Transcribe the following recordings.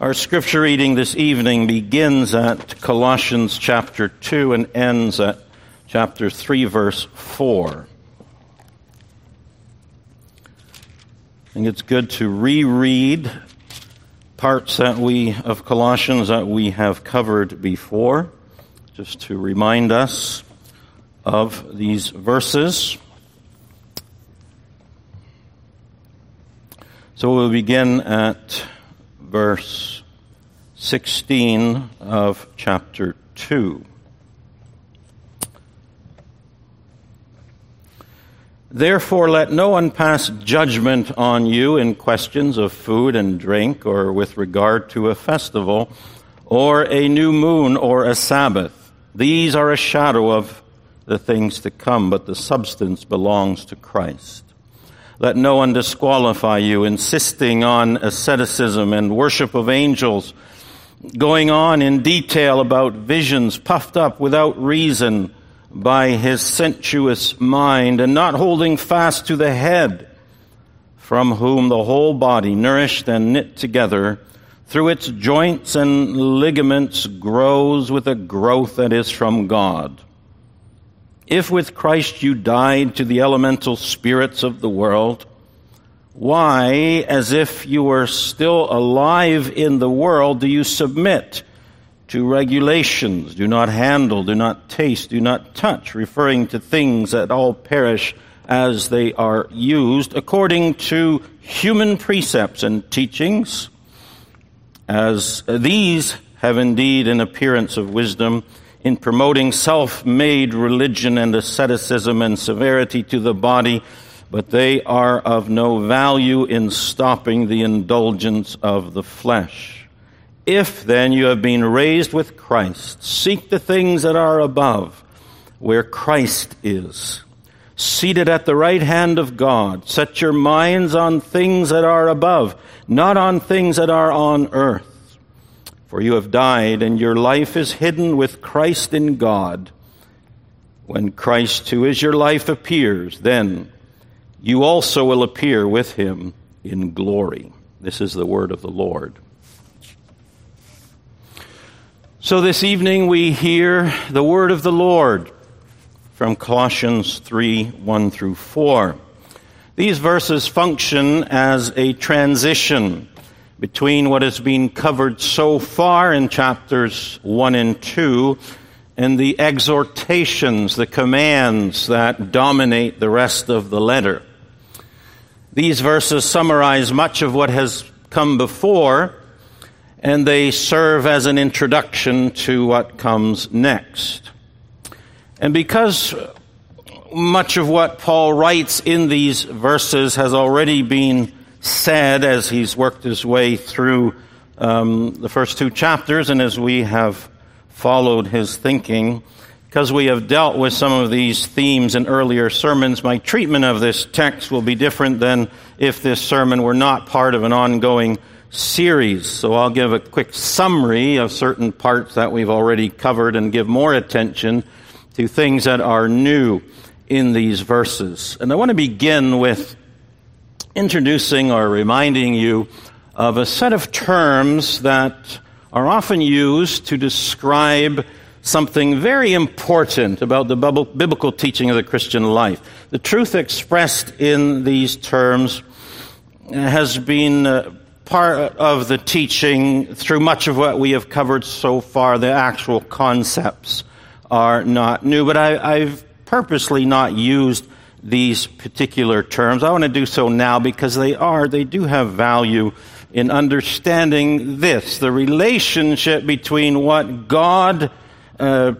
Our scripture reading this evening begins at Colossians chapter 2 and ends at chapter 3, verse 4. I think it's good to reread parts that we of Colossians that we have covered before, just to remind us of these verses. So we'll begin at verse 16 of chapter 2. Therefore, let no one pass judgment on you in questions of food and drink, or with regard to a festival, or a new moon, or a Sabbath. These are a shadow of the things to come, but the substance belongs to Christ. Let no one disqualify you, insisting on asceticism and worship of angels, going on in detail about visions puffed up without reason by his sensuous mind, and not holding fast to the head, from whom the whole body, nourished and knit together, through its joints and ligaments, grows with a growth that is from God. If with Christ you died to the elemental spirits of the world, why, as if you were still alive in the world, do you submit to regulations? Do not handle, do not taste, do not touch, referring to things that all perish as they are used, according to human precepts and teachings, as these have indeed an appearance of wisdom in promoting self-made religion and asceticism and severity to the body, but they are of no value in stopping the indulgence of the flesh. If then you have been raised with Christ, seek the things that are above, where Christ is, seated at the right hand of God. Set your minds on things that are above, not on things that are on earth. For you have died, and your life is hidden with Christ in God. When Christ, who is your life, appears, then you also will appear with him in glory. This is the word of the Lord. So this evening we hear the word of the Lord from Colossians 3 1 through 4. These verses function as a transition between what has been covered so far in chapters 1 and 2 and the exhortations, the commands that dominate the rest of the letter. These verses summarize much of what has come before, and they serve as an introduction to what comes next. And because much of what Paul writes in these verses has already been said as he's worked his way through um, the first two chapters and as we have followed his thinking. Because we have dealt with some of these themes in earlier sermons, my treatment of this text will be different than if this sermon were not part of an ongoing series. So I'll give a quick summary of certain parts that we've already covered and give more attention to things that are new in these verses. And I want to begin with introducing or reminding you of a set of terms that are often used to describe something very important about the biblical teaching of the Christian life. The truth expressed in these terms has been uh, part of the teaching through much of what we have covered so far. The actual concepts are not new, but I, have purposely not used these particular terms. I want to do so now because they are, they do have value in understanding this the relationship between what God, uh,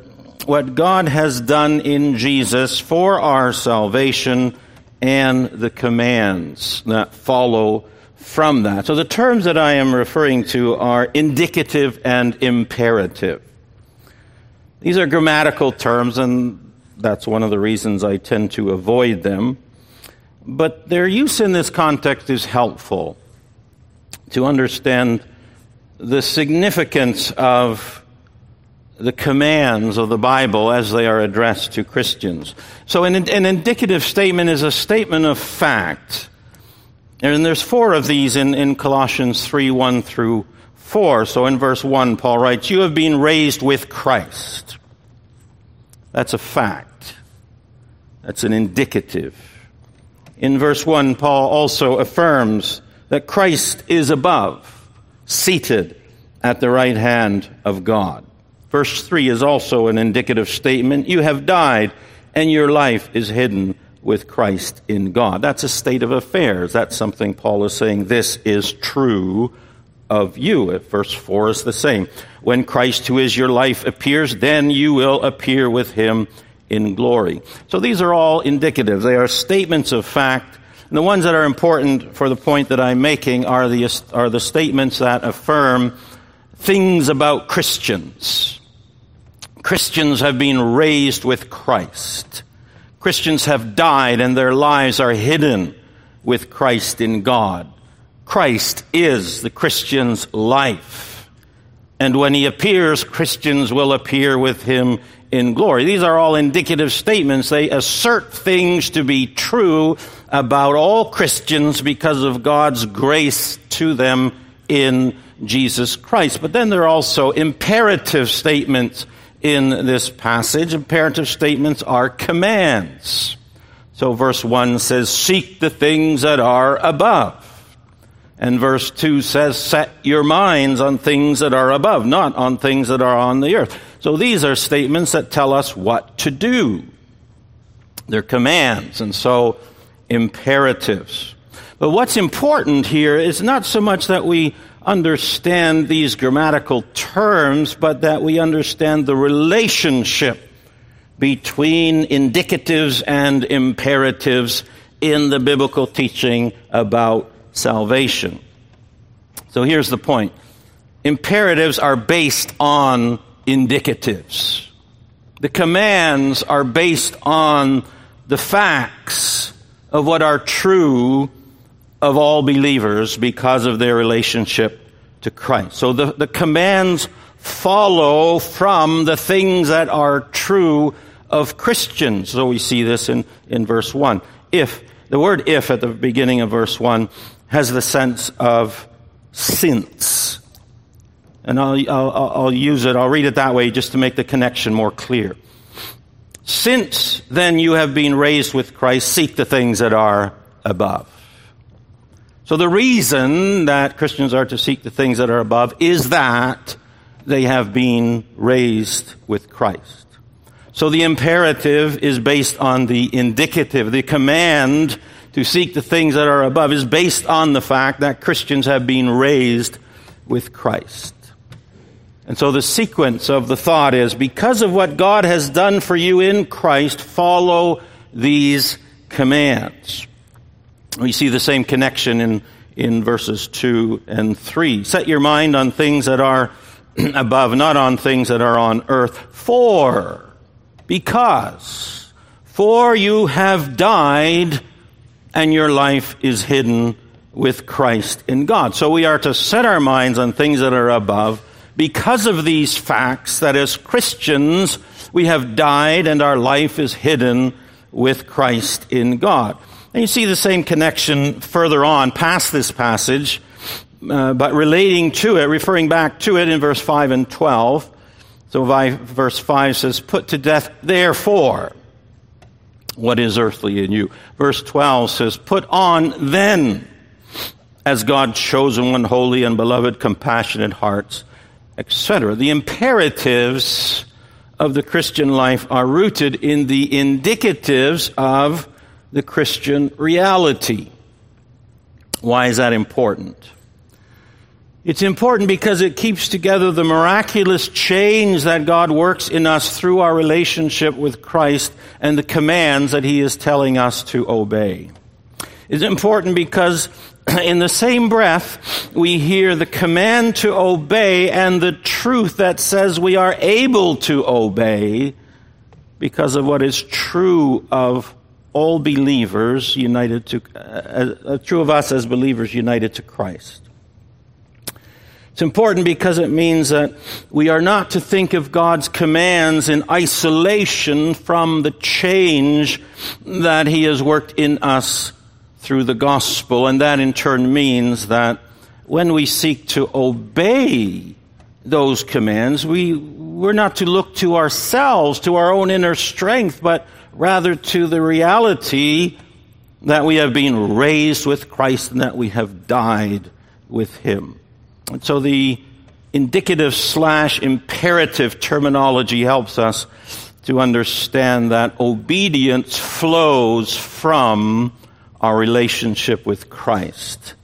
what God has done in Jesus for our salvation and the commands that follow from that. So the terms that I am referring to are indicative and imperative. These are grammatical terms, and that's one of the reasons I tend to avoid them. But their use in this context is helpful to understand the significance of the commands of the Bible as they are addressed to Christians. So, an, an indicative statement is a statement of fact And there's four of these in, in Colossians 3 1 through 4. So in verse 1, Paul writes, You have been raised with Christ. That's a fact. That's an indicative. In verse 1, Paul also affirms that Christ is above, seated at the right hand of God. Verse 3 is also an indicative statement. You have died, and your life is hidden with Christ in God. That's a state of affairs. That's something Paul is saying. This is true of you. Verse 4 is the same. When Christ, who is your life, appears, then you will appear with him in glory. So these are all indicative. They are statements of fact. And the ones that are important for the point that I'm making are the, are the statements that affirm things about Christians. Christians have been raised with Christ. Christians have died and their lives are hidden with Christ in God. Christ is the Christian's life. And when he appears, Christians will appear with him in glory. These are all indicative statements. They assert things to be true about all Christians because of God's grace to them in Jesus Christ. But then there are also imperative statements in this passage. Imperative statements are commands. So verse 1 says, Seek the things that are above. And verse 2 says, Set your minds on things that are above, not on things that are on the earth. So these are statements that tell us what to do. They're commands, and so imperatives. But what's important here is not so much that we understand these grammatical terms, but that we understand the relationship between indicatives and imperatives in the biblical teaching about salvation. So here's the point imperatives are based on indicatives, the commands are based on the facts of what are true of all believers because of their relationship to Christ. So the, the commands follow from the things that are true of Christians. So we see this in, in verse 1. If, the word if at the beginning of verse 1 has the sense of since. And I'll, I'll, I'll use it, I'll read it that way just to make the connection more clear. Since then you have been raised with Christ, seek the things that are above. So the reason that Christians are to seek the things that are above is that they have been raised with Christ. So the imperative is based on the indicative. The command to seek the things that are above is based on the fact that Christians have been raised with Christ. And so the sequence of the thought is because of what God has done for you in Christ, follow these commands. We see the same connection in, in verses 2 and 3. Set your mind on things that are above, not on things that are on earth. For, because, for you have died and your life is hidden with Christ in God. So we are to set our minds on things that are above because of these facts that as Christians we have died and our life is hidden with Christ in God. And you see the same connection further on past this passage, uh, but relating to it, referring back to it in verse 5 and 12. So verse 5 says, Put to death, therefore, what is earthly in you. Verse 12 says, Put on then, as God's chosen one, holy and beloved, compassionate hearts, etc. The imperatives of the Christian life are rooted in the indicatives of the Christian reality. Why is that important? It's important because it keeps together the miraculous change that God works in us through our relationship with Christ and the commands that He is telling us to obey. It's important because in the same breath, we hear the command to obey and the truth that says we are able to obey because of what is true of all believers united to, uh, uh, true of us as believers united to Christ. It's important because it means that we are not to think of God's commands in isolation from the change that He has worked in us through the gospel, and that in turn means that when we seek to obey those commands, we, we're not to look to ourselves, to our own inner strength, but rather to the reality that we have been raised with Christ and that we have died with Him. And so the indicative slash imperative terminology helps us to understand that obedience flows from our relationship with Christ.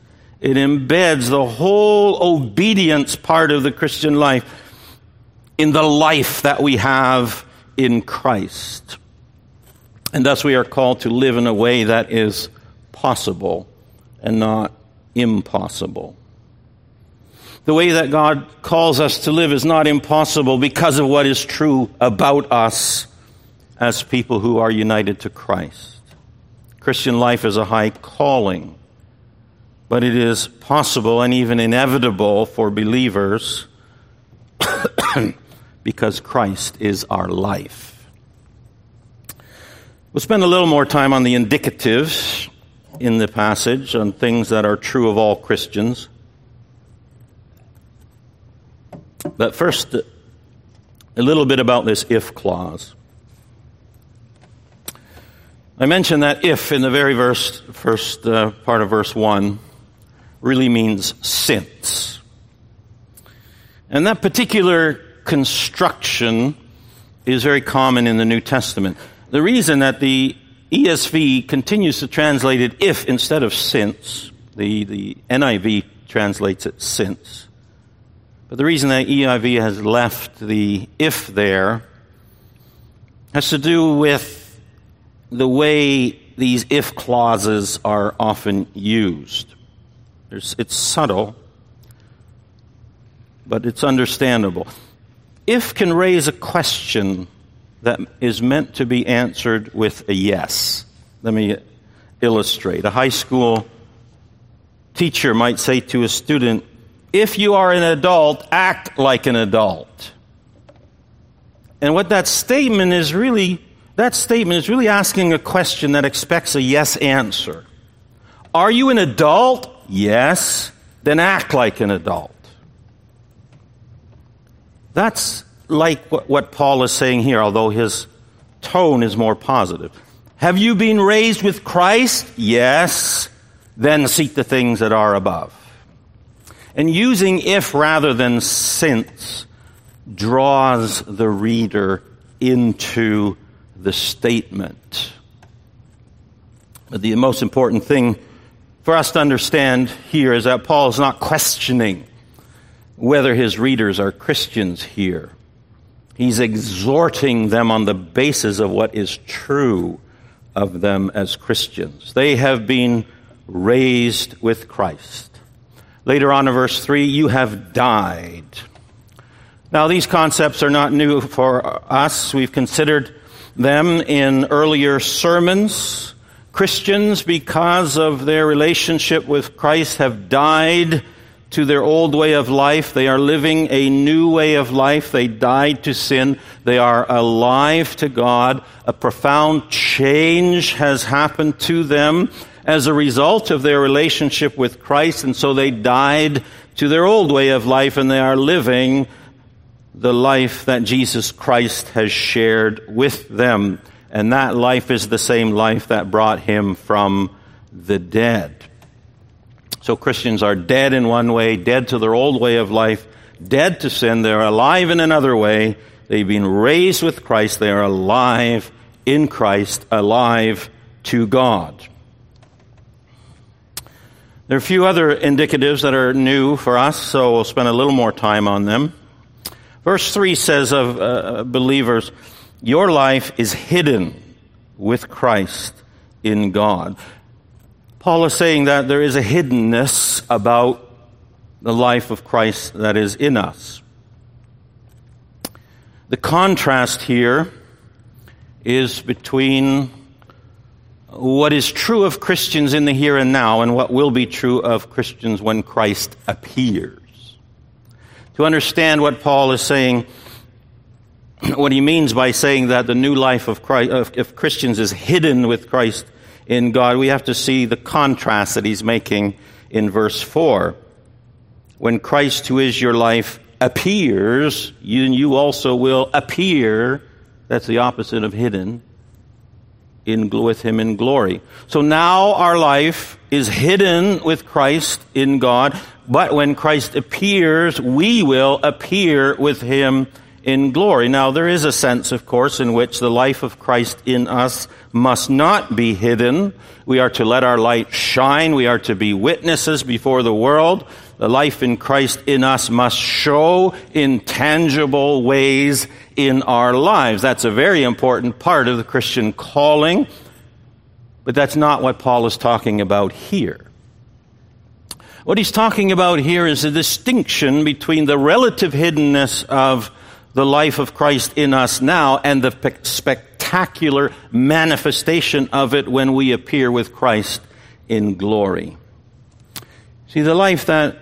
It embeds the whole obedience part of the Christian life in the life that we have in Christ. And thus we are called to live in a way that is possible and not impossible. The way that God calls us to live is not impossible because of what is true about us as people who are united to Christ. Christian life is a high calling but it is possible and even inevitable for believers because Christ is our life. We'll spend a little more time on the indicatives in the passage, on things that are true of all Christians. But first, a little bit about this if clause. I mentioned that if in the very verse, first uh, part of verse 1 really means since. And that particular construction is very common in the New Testament. The reason that the ESV continues to translate it if instead of since, the, the NIV translates it since. But the reason that ESV has left the if there has to do with the way these if clauses are often used. There's, it's subtle, but it's understandable. If can raise a question that is meant to be answered with a yes. Let me illustrate. A high school teacher might say to a student, If you are an adult, act like an adult. And what that statement is really, that statement is really asking a question that expects a yes answer. Are you an adult? Yes. Then act like an adult. That's like what, Paul is saying here, although his tone is more positive. Have you been raised with Christ? Yes. Then seek the things that are above. And using if rather than since draws the reader into the statement. But the most important thing for us to understand here is that Paul is not questioning whether his readers are Christians here. He's exhorting them on the basis of what is true of them as Christians. They have been raised with Christ. Later on in verse 3, you have died. Now, these concepts are not new for us. We've considered them in earlier sermons. Christians, because of their relationship with Christ, have died to their old way of life. They are living a new way of life. They died to sin. They are alive to God. A profound change has happened to them as a result of their relationship with Christ, and so they died to their old way of life and they are living the life that Jesus Christ has shared with them and that life is the same life that brought him from the dead. So Christians are dead in one way, dead to their old way of life, dead to sin. They're alive in another way. They've been raised with Christ. They are alive in Christ, alive to God. There are a few other indicatives that are new for us, so we'll spend a little more time on them. Verse 3 says of uh, believers, your life is hidden with Christ in God. Paul is saying that there is a hiddenness about the life of Christ that is in us. The contrast here is between what is true of Christians in the here and now and what will be true of Christians when Christ appears. To understand what Paul is saying, what he means by saying that the new life of, Christ, of, Christians is hidden with Christ in God, we have to see the contrast that he's making in verse 4. When Christ, who is your life, appears, you, you also will appear. That's the opposite of hidden. In, with him in glory. So now our life is hidden with Christ in God, but when Christ appears, we will appear with him in glory. Now, there is a sense, of course, in which the life of Christ in us must not be hidden. We are to let our light shine. We are to be witnesses before the world. The life in Christ in us must show in tangible ways in our lives. That's a very important part of the Christian calling, but that's not what Paul is talking about here. What he's talking about here is a distinction between the relative hiddenness of the life of Christ in us now and the spectacular manifestation of it when we appear with Christ in glory. See, the life that,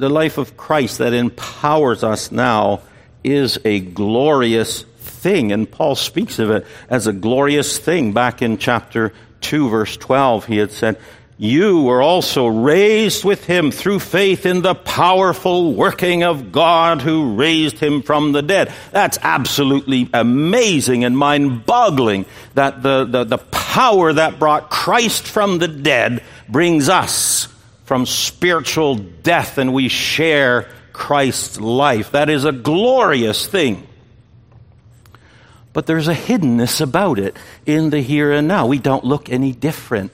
the life of Christ that empowers us now is a glorious thing. And Paul speaks of it as a glorious thing. Back in chapter 2, verse 12, he had said, you were also raised with him through faith in the powerful working of God who raised him from the dead. That's absolutely amazing and mind boggling that the, the, the, power that brought Christ from the dead brings us from spiritual death and we share Christ's life. That is a glorious thing. But there's a hiddenness about it in the here and now. We don't look any different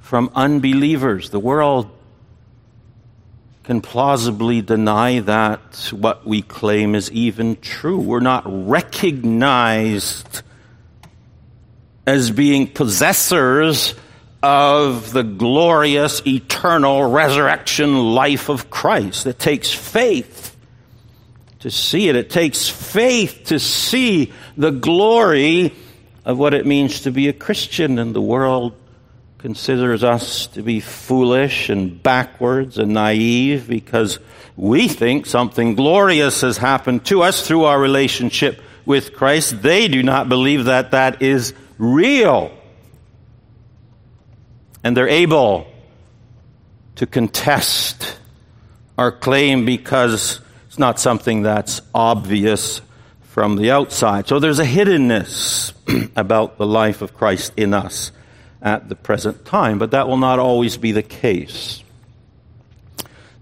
from unbelievers. The world can plausibly deny that what we claim is even true. We're not recognized as being possessors of the glorious eternal resurrection life of Christ. It takes faith to see it. It takes faith to see the glory of what it means to be a Christian and the world considers us to be foolish and backwards and naive because we think something glorious has happened to us through our relationship with Christ. They do not believe that that is real. And they're able to contest our claim because it's not something that's obvious from the outside. So there's a hiddenness about the life of Christ in us at the present time, but that will not always be the case.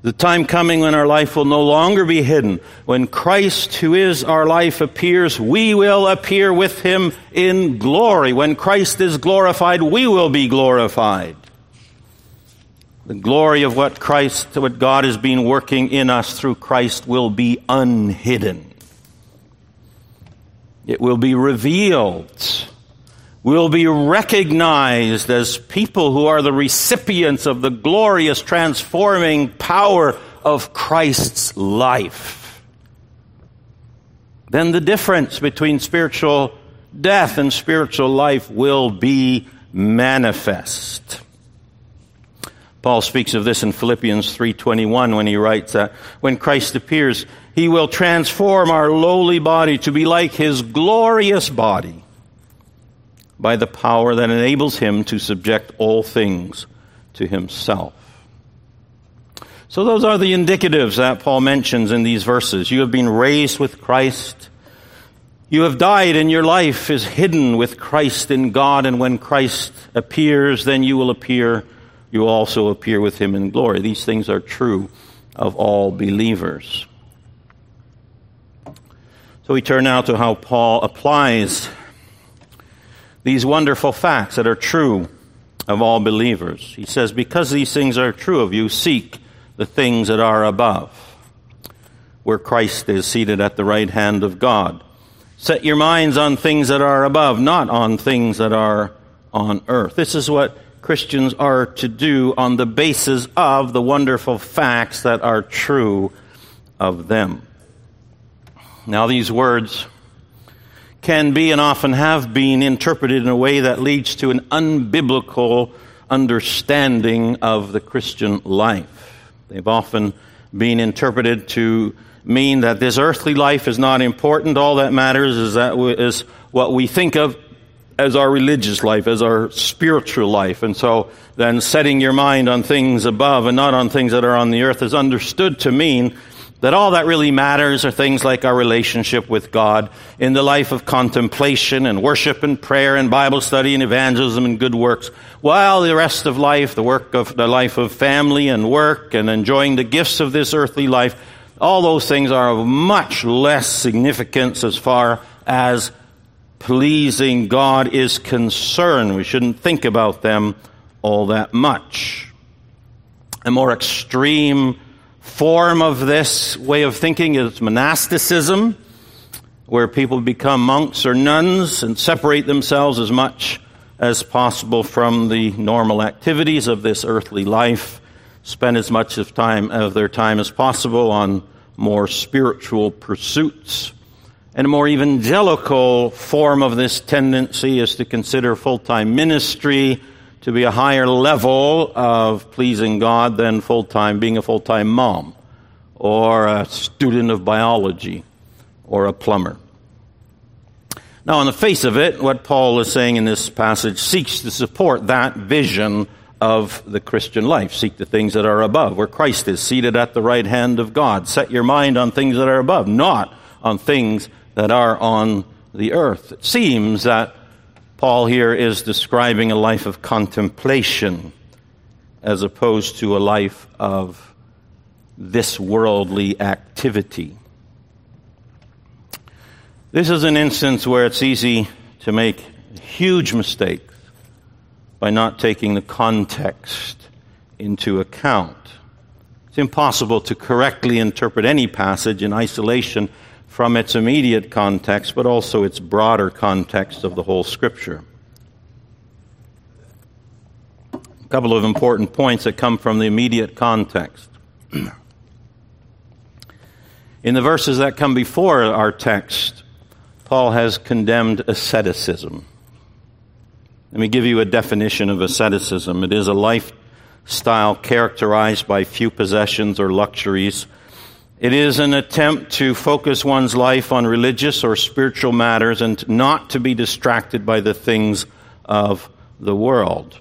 The time coming when our life will no longer be hidden. When Christ, who is our life, appears, we will appear with him in glory. When Christ is glorified, we will be glorified. The glory of what Christ, what God has been working in us through Christ will be unhidden. It will be revealed will be recognized as people who are the recipients of the glorious transforming power of Christ's life. Then the difference between spiritual death and spiritual life will be manifest. Paul speaks of this in Philippians 3:21 when he writes that when Christ appears, he will transform our lowly body to be like his glorious body by the power that enables him to subject all things to himself. So, those are the indicatives that Paul mentions in these verses. You have been raised with Christ. You have died, and your life is hidden with Christ in God. And when Christ appears, then you will appear. You will also appear with him in glory. These things are true of all believers. So we turn now to how Paul applies these wonderful facts that are true of all believers. He says, Because these things are true of you, seek the things that are above, where Christ is seated at the right hand of God. Set your minds on things that are above, not on things that are on earth. This is what Christians are to do on the basis of the wonderful facts that are true of them. Now, these words can be and often have been interpreted in a way that leads to an unbiblical understanding of the Christian life. They've often been interpreted to mean that this earthly life is not important. All that matters is that is what we think of as our religious life, as our spiritual life. And so then setting your mind on things above and not on things that are on the earth is understood to mean that all that really matters are things like our relationship with God in the life of contemplation and worship and prayer and Bible study and evangelism and good works, while the rest of life, the work of the life of family and work and enjoying the gifts of this earthly life, all those things are of much less significance as far as pleasing God is concerned. We shouldn't think about them all that much. A more extreme form of this way of thinking is monasticism, where people become monks or nuns and separate themselves as much as possible from the normal activities of this earthly life, spend as much of time of their time as possible on more spiritual pursuits. And a more evangelical form of this tendency is to consider full-time ministry to be a higher level of pleasing God than full time, being a full time mom, or a student of biology, or a plumber. Now, on the face of it, what Paul is saying in this passage seeks to support that vision of the Christian life. Seek the things that are above, where Christ is seated at the right hand of God. Set your mind on things that are above, not on things that are on the earth. It seems that Paul here is describing a life of contemplation as opposed to a life of this worldly activity. This is an instance where it's easy to make huge mistakes by not taking the context into account. It's impossible to correctly interpret any passage in isolation from its immediate context, but also its broader context of the whole Scripture. A couple of important points that come from the immediate context. In the verses that come before our text, Paul has condemned asceticism. Let me give you a definition of asceticism. It is a lifestyle characterized by few possessions or luxuries it is an attempt to focus one's life on religious or spiritual matters and not to be distracted by the things of the world.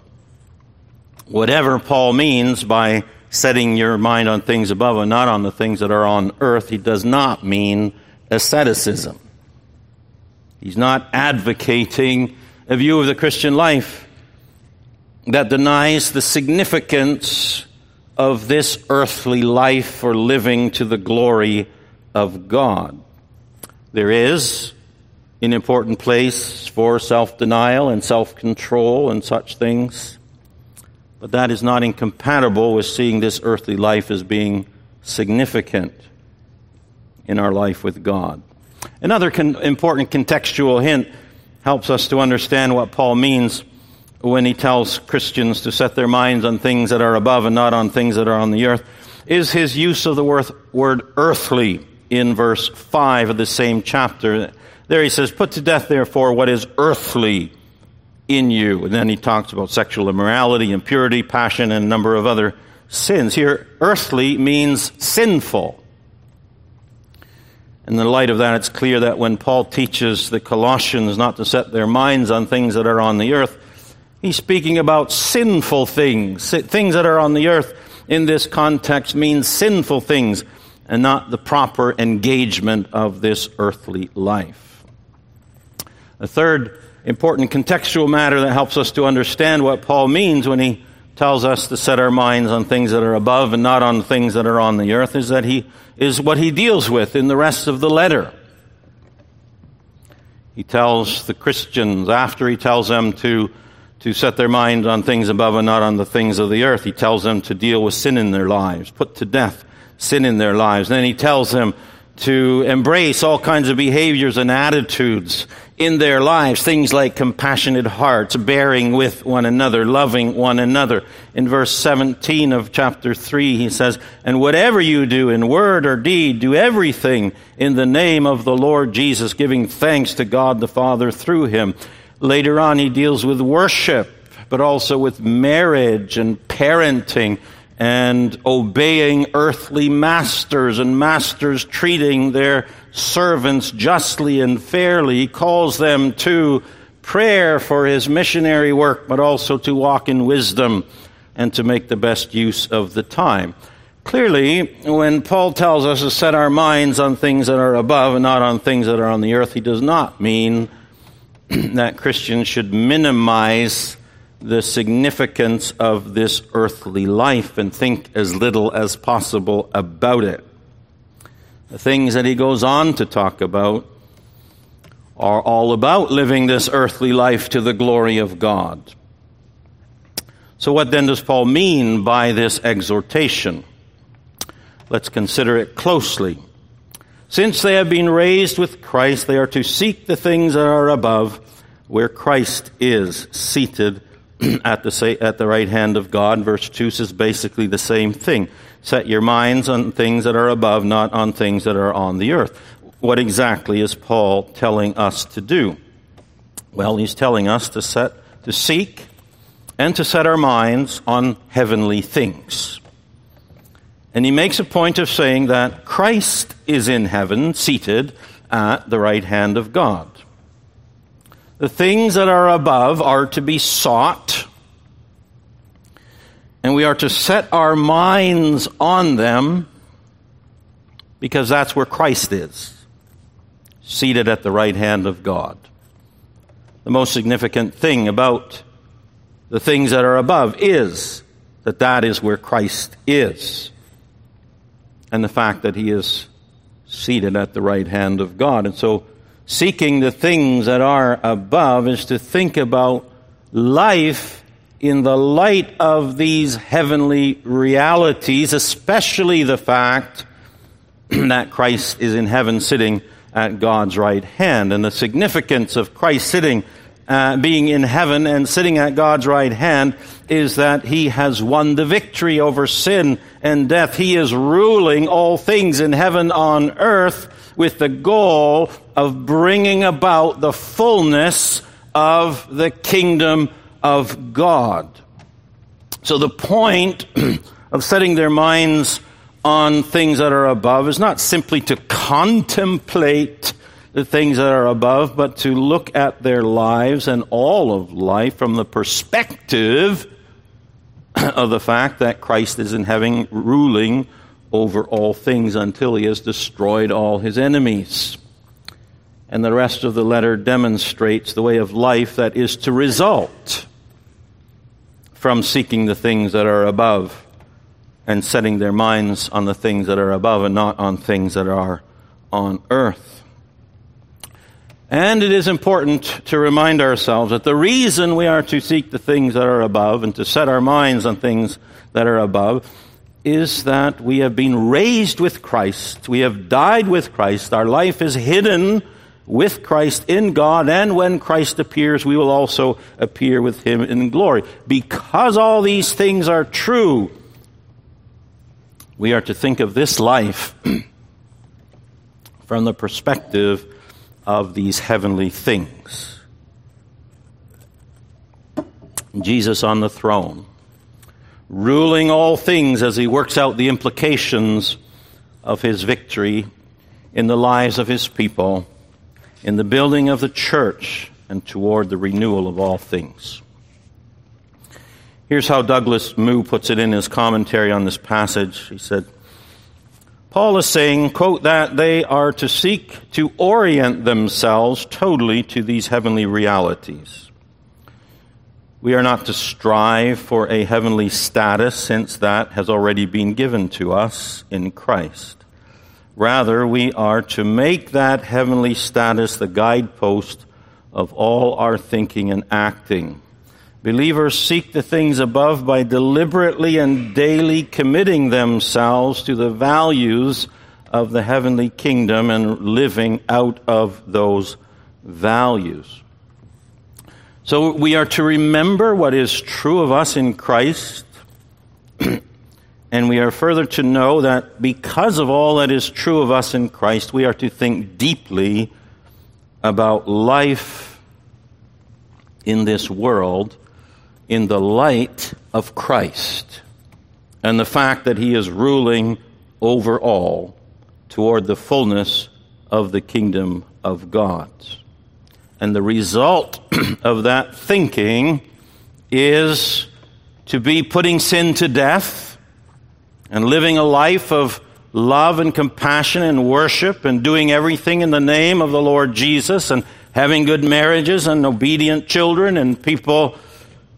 Whatever Paul means by setting your mind on things above and not on the things that are on earth, he does not mean asceticism. He's not advocating a view of the Christian life that denies the significance of this earthly life for living to the glory of God. There is an important place for self denial and self control and such things, but that is not incompatible with seeing this earthly life as being significant in our life with God. Another con- important contextual hint helps us to understand what Paul means when he tells Christians to set their minds on things that are above and not on things that are on the earth is his use of the word earthly in verse 5 of the same chapter. There he says, Put to death, therefore, what is earthly in you. And then he talks about sexual immorality, impurity, passion, and a number of other sins. Here, earthly means sinful. In the light of that, it's clear that when Paul teaches the Colossians not to set their minds on things that are on the earth, He's speaking about sinful things. Things that are on the earth in this context means sinful things and not the proper engagement of this earthly life. A third important contextual matter that helps us to understand what Paul means when he tells us to set our minds on things that are above and not on things that are on the earth is that he is what he deals with in the rest of the letter. He tells the Christians after he tells them to to set their minds on things above and not on the things of the earth. He tells them to deal with sin in their lives, put to death sin in their lives. Then he tells them to embrace all kinds of behaviors and attitudes in their lives, things like compassionate hearts, bearing with one another, loving one another. In verse 17 of chapter 3, he says, And whatever you do in word or deed, do everything in the name of the Lord Jesus, giving thanks to God the Father through him. Later on, he deals with worship, but also with marriage and parenting and obeying earthly masters and masters treating their servants justly and fairly. He calls them to prayer for his missionary work, but also to walk in wisdom and to make the best use of the time. Clearly, when Paul tells us to set our minds on things that are above and not on things that are on the earth, he does not mean that Christians should minimize the significance of this earthly life and think as little as possible about it. The things that he goes on to talk about are all about living this earthly life to the glory of God. So, what then does Paul mean by this exhortation? Let's consider it closely. Since they have been raised with Christ, they are to seek the things that are above, where Christ is seated at the, at the right hand of God. Verse 2 says basically the same thing. Set your minds on things that are above, not on things that are on the earth. What exactly is Paul telling us to do? Well, he's telling us to set, to seek and to set our minds on heavenly things. And he makes a point of saying that Christ is in heaven, seated at the right hand of God. The things that are above are to be sought, and we are to set our minds on them because that's where Christ is, seated at the right hand of God. The most significant thing about the things that are above is that that is where Christ is and the fact that he is seated at the right hand of God. And so, seeking the things that are above is to think about life in the light of these heavenly realities, especially the fact that Christ is in heaven sitting at God's right hand. And the significance of Christ sitting uh, being in heaven and sitting at God's right hand is that he has won the victory over sin and death. He is ruling all things in heaven on earth with the goal of bringing about the fullness of the kingdom of God. So the point of setting their minds on things that are above is not simply to contemplate the things that are above, but to look at their lives and all of life from the perspective of the fact that Christ is in heaven ruling over all things until he has destroyed all his enemies. And the rest of the letter demonstrates the way of life that is to result from seeking the things that are above and setting their minds on the things that are above and not on things that are on earth. And it is important to remind ourselves that the reason we are to seek the things that are above and to set our minds on things that are above is that we have been raised with Christ. We have died with Christ. Our life is hidden with Christ in God, and when Christ appears, we will also appear with him in glory. Because all these things are true, we are to think of this life from the perspective of these heavenly things. Jesus on the throne, ruling all things as he works out the implications of his victory in the lives of his people, in the building of the church, and toward the renewal of all things. Here's how Douglas Moo puts it in his commentary on this passage. He said, Paul is saying, quote, that they are to seek to orient themselves totally to these heavenly realities. We are not to strive for a heavenly status since that has already been given to us in Christ. Rather, we are to make that heavenly status the guidepost of all our thinking and acting. Believers seek the things above by deliberately and daily committing themselves to the values of the heavenly kingdom and living out of those values. So we are to remember what is true of us in Christ, and we are further to know that because of all that is true of us in Christ, we are to think deeply about life in this world in the light of Christ and the fact that he is ruling over all toward the fullness of the kingdom of God. And the result of that thinking is to be putting sin to death and living a life of love and compassion and worship and doing everything in the name of the Lord Jesus and having good marriages and obedient children and people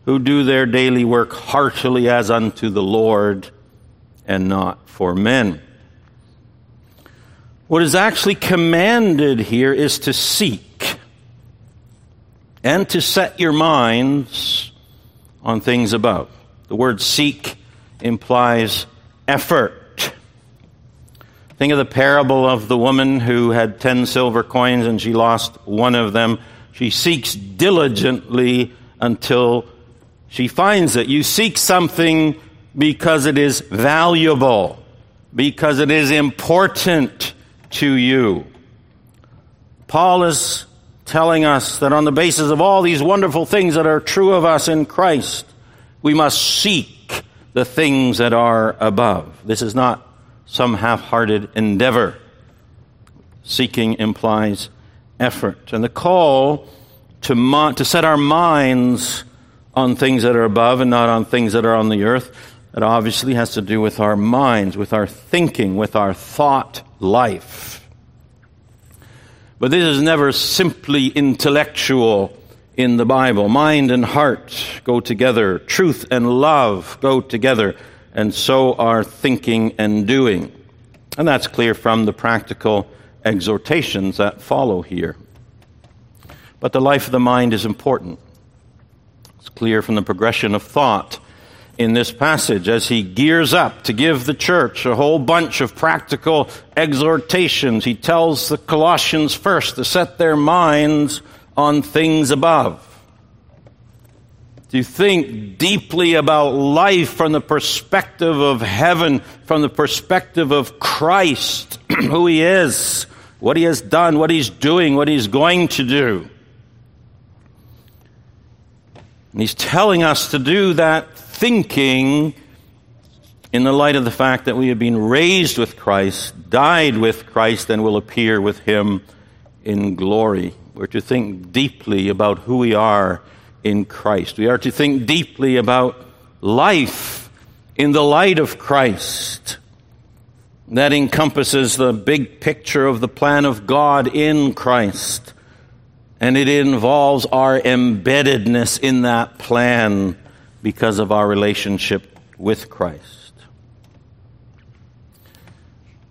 who do their daily work heartily as unto the Lord and not for men. What is actually commanded here is to seek and to set your minds on things above. The word seek implies effort. Think of the parable of the woman who had 10 silver coins and she lost one of them. She seeks diligently until she finds it. You seek something because it is valuable, because it is important to you. Paul is telling us that on the basis of all these wonderful things that are true of us in Christ, we must seek the things that are above. This is not some half hearted endeavor. Seeking implies effort. And the call to, to set our minds on things that are above and not on things that are on the earth, that obviously has to do with our minds, with our thinking, with our thought life. But this is never simply intellectual in the Bible. Mind and heart go together. Truth and love go together. And so are thinking and doing. And that's clear from the practical exhortations that follow here. But the life of the mind is important. It's clear from the progression of thought in this passage as he gears up to give the church a whole bunch of practical exhortations. He tells the Colossians first to set their minds on things above. To think deeply about life from the perspective of heaven, from the perspective of Christ, who he is, what he has done, what he's doing, what he's going to do. And he's telling us to do that thinking in the light of the fact that we have been raised with Christ, died with Christ, and will appear with him in glory. We're to think deeply about who we are in Christ. We are to think deeply about life in the light of Christ. That encompasses the big picture of the plan of God in Christ. And it involves our embeddedness in that plan because of our relationship with Christ.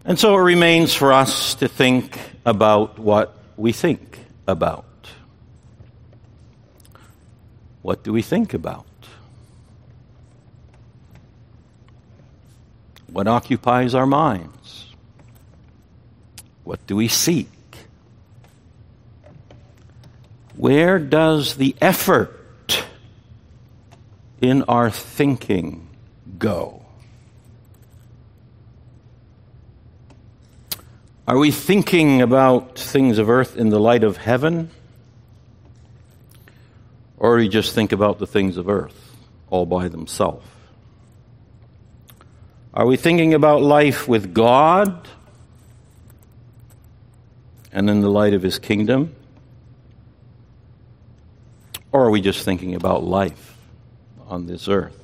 And so it remains for us to think about what we think about. What do we think about? What occupies our minds? What do we seek? Where does the effort in our thinking go? Are we thinking about things of earth in the light of heaven? Or do we just think about the things of earth all by themselves? Are we thinking about life with God and in the light of His kingdom? Or are we just thinking about life on this earth.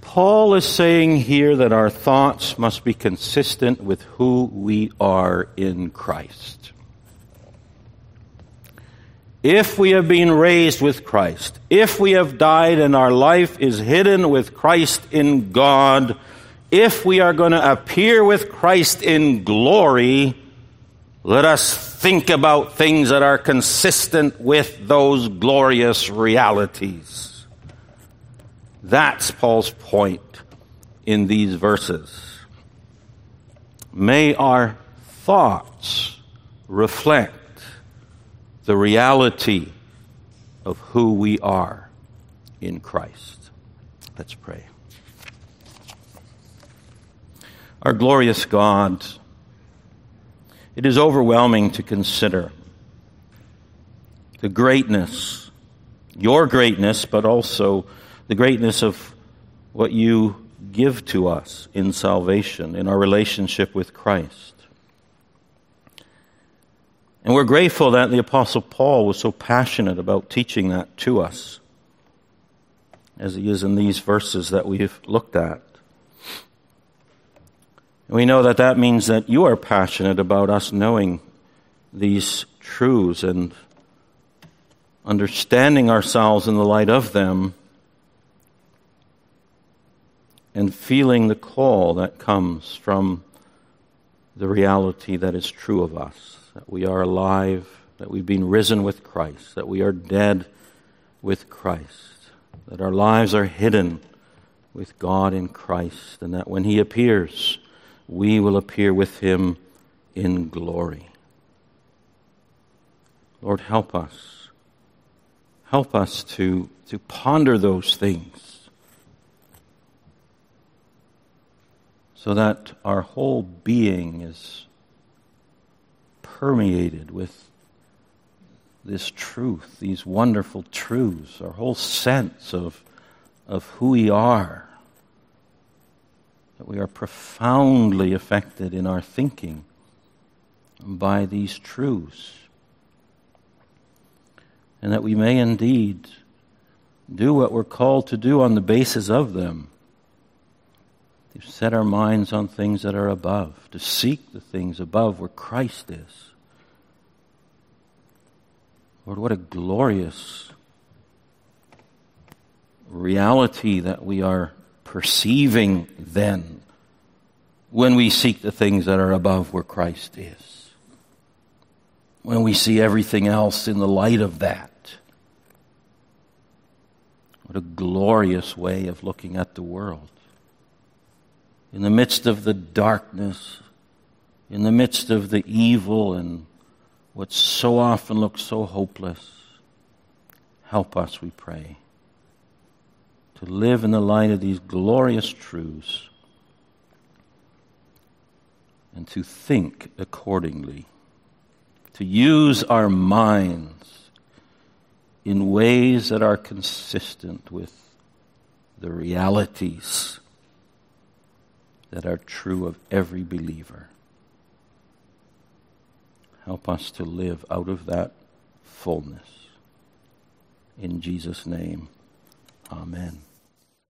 Paul is saying here that our thoughts must be consistent with who we are in Christ. If we have been raised with Christ, if we have died and our life is hidden with Christ in God, if we are going to appear with Christ in glory, let us think about things that are consistent with those glorious realities. That's Paul's point in these verses. May our thoughts reflect the reality of who we are in Christ. Let's pray. Our glorious God, it is overwhelming to consider the greatness, your greatness, but also the greatness of what you give to us in salvation, in our relationship with Christ. And we're grateful that the Apostle Paul was so passionate about teaching that to us, as he is in these verses that we've looked at. We know that that means that you are passionate about us knowing these truths and understanding ourselves in the light of them and feeling the call that comes from the reality that is true of us that we are alive, that we've been risen with Christ, that we are dead with Christ, that our lives are hidden with God in Christ, and that when He appears, we will appear with Him in glory. Lord, help us. Help us to, to ponder those things so that our whole being is permeated with this truth, these wonderful truths, our whole sense of, of who we are. That we are profoundly affected in our thinking by these truths and that we may indeed do what we're called to do on the basis of them. To set our minds on things that are above, to seek the things above where Christ is. Lord, what a glorious reality that we are perceiving then when we seek the things that are above where Christ is when we see everything else in the light of that. What a glorious way of looking at the world. In the midst of the darkness, in the midst of the evil and what so often looks so hopeless, help us, we pray, to live in the light of these glorious truths and to think accordingly to use our minds in ways that are consistent with the realities that are true of every believer. Help us to live out of that fullness. In Jesus' name, amen.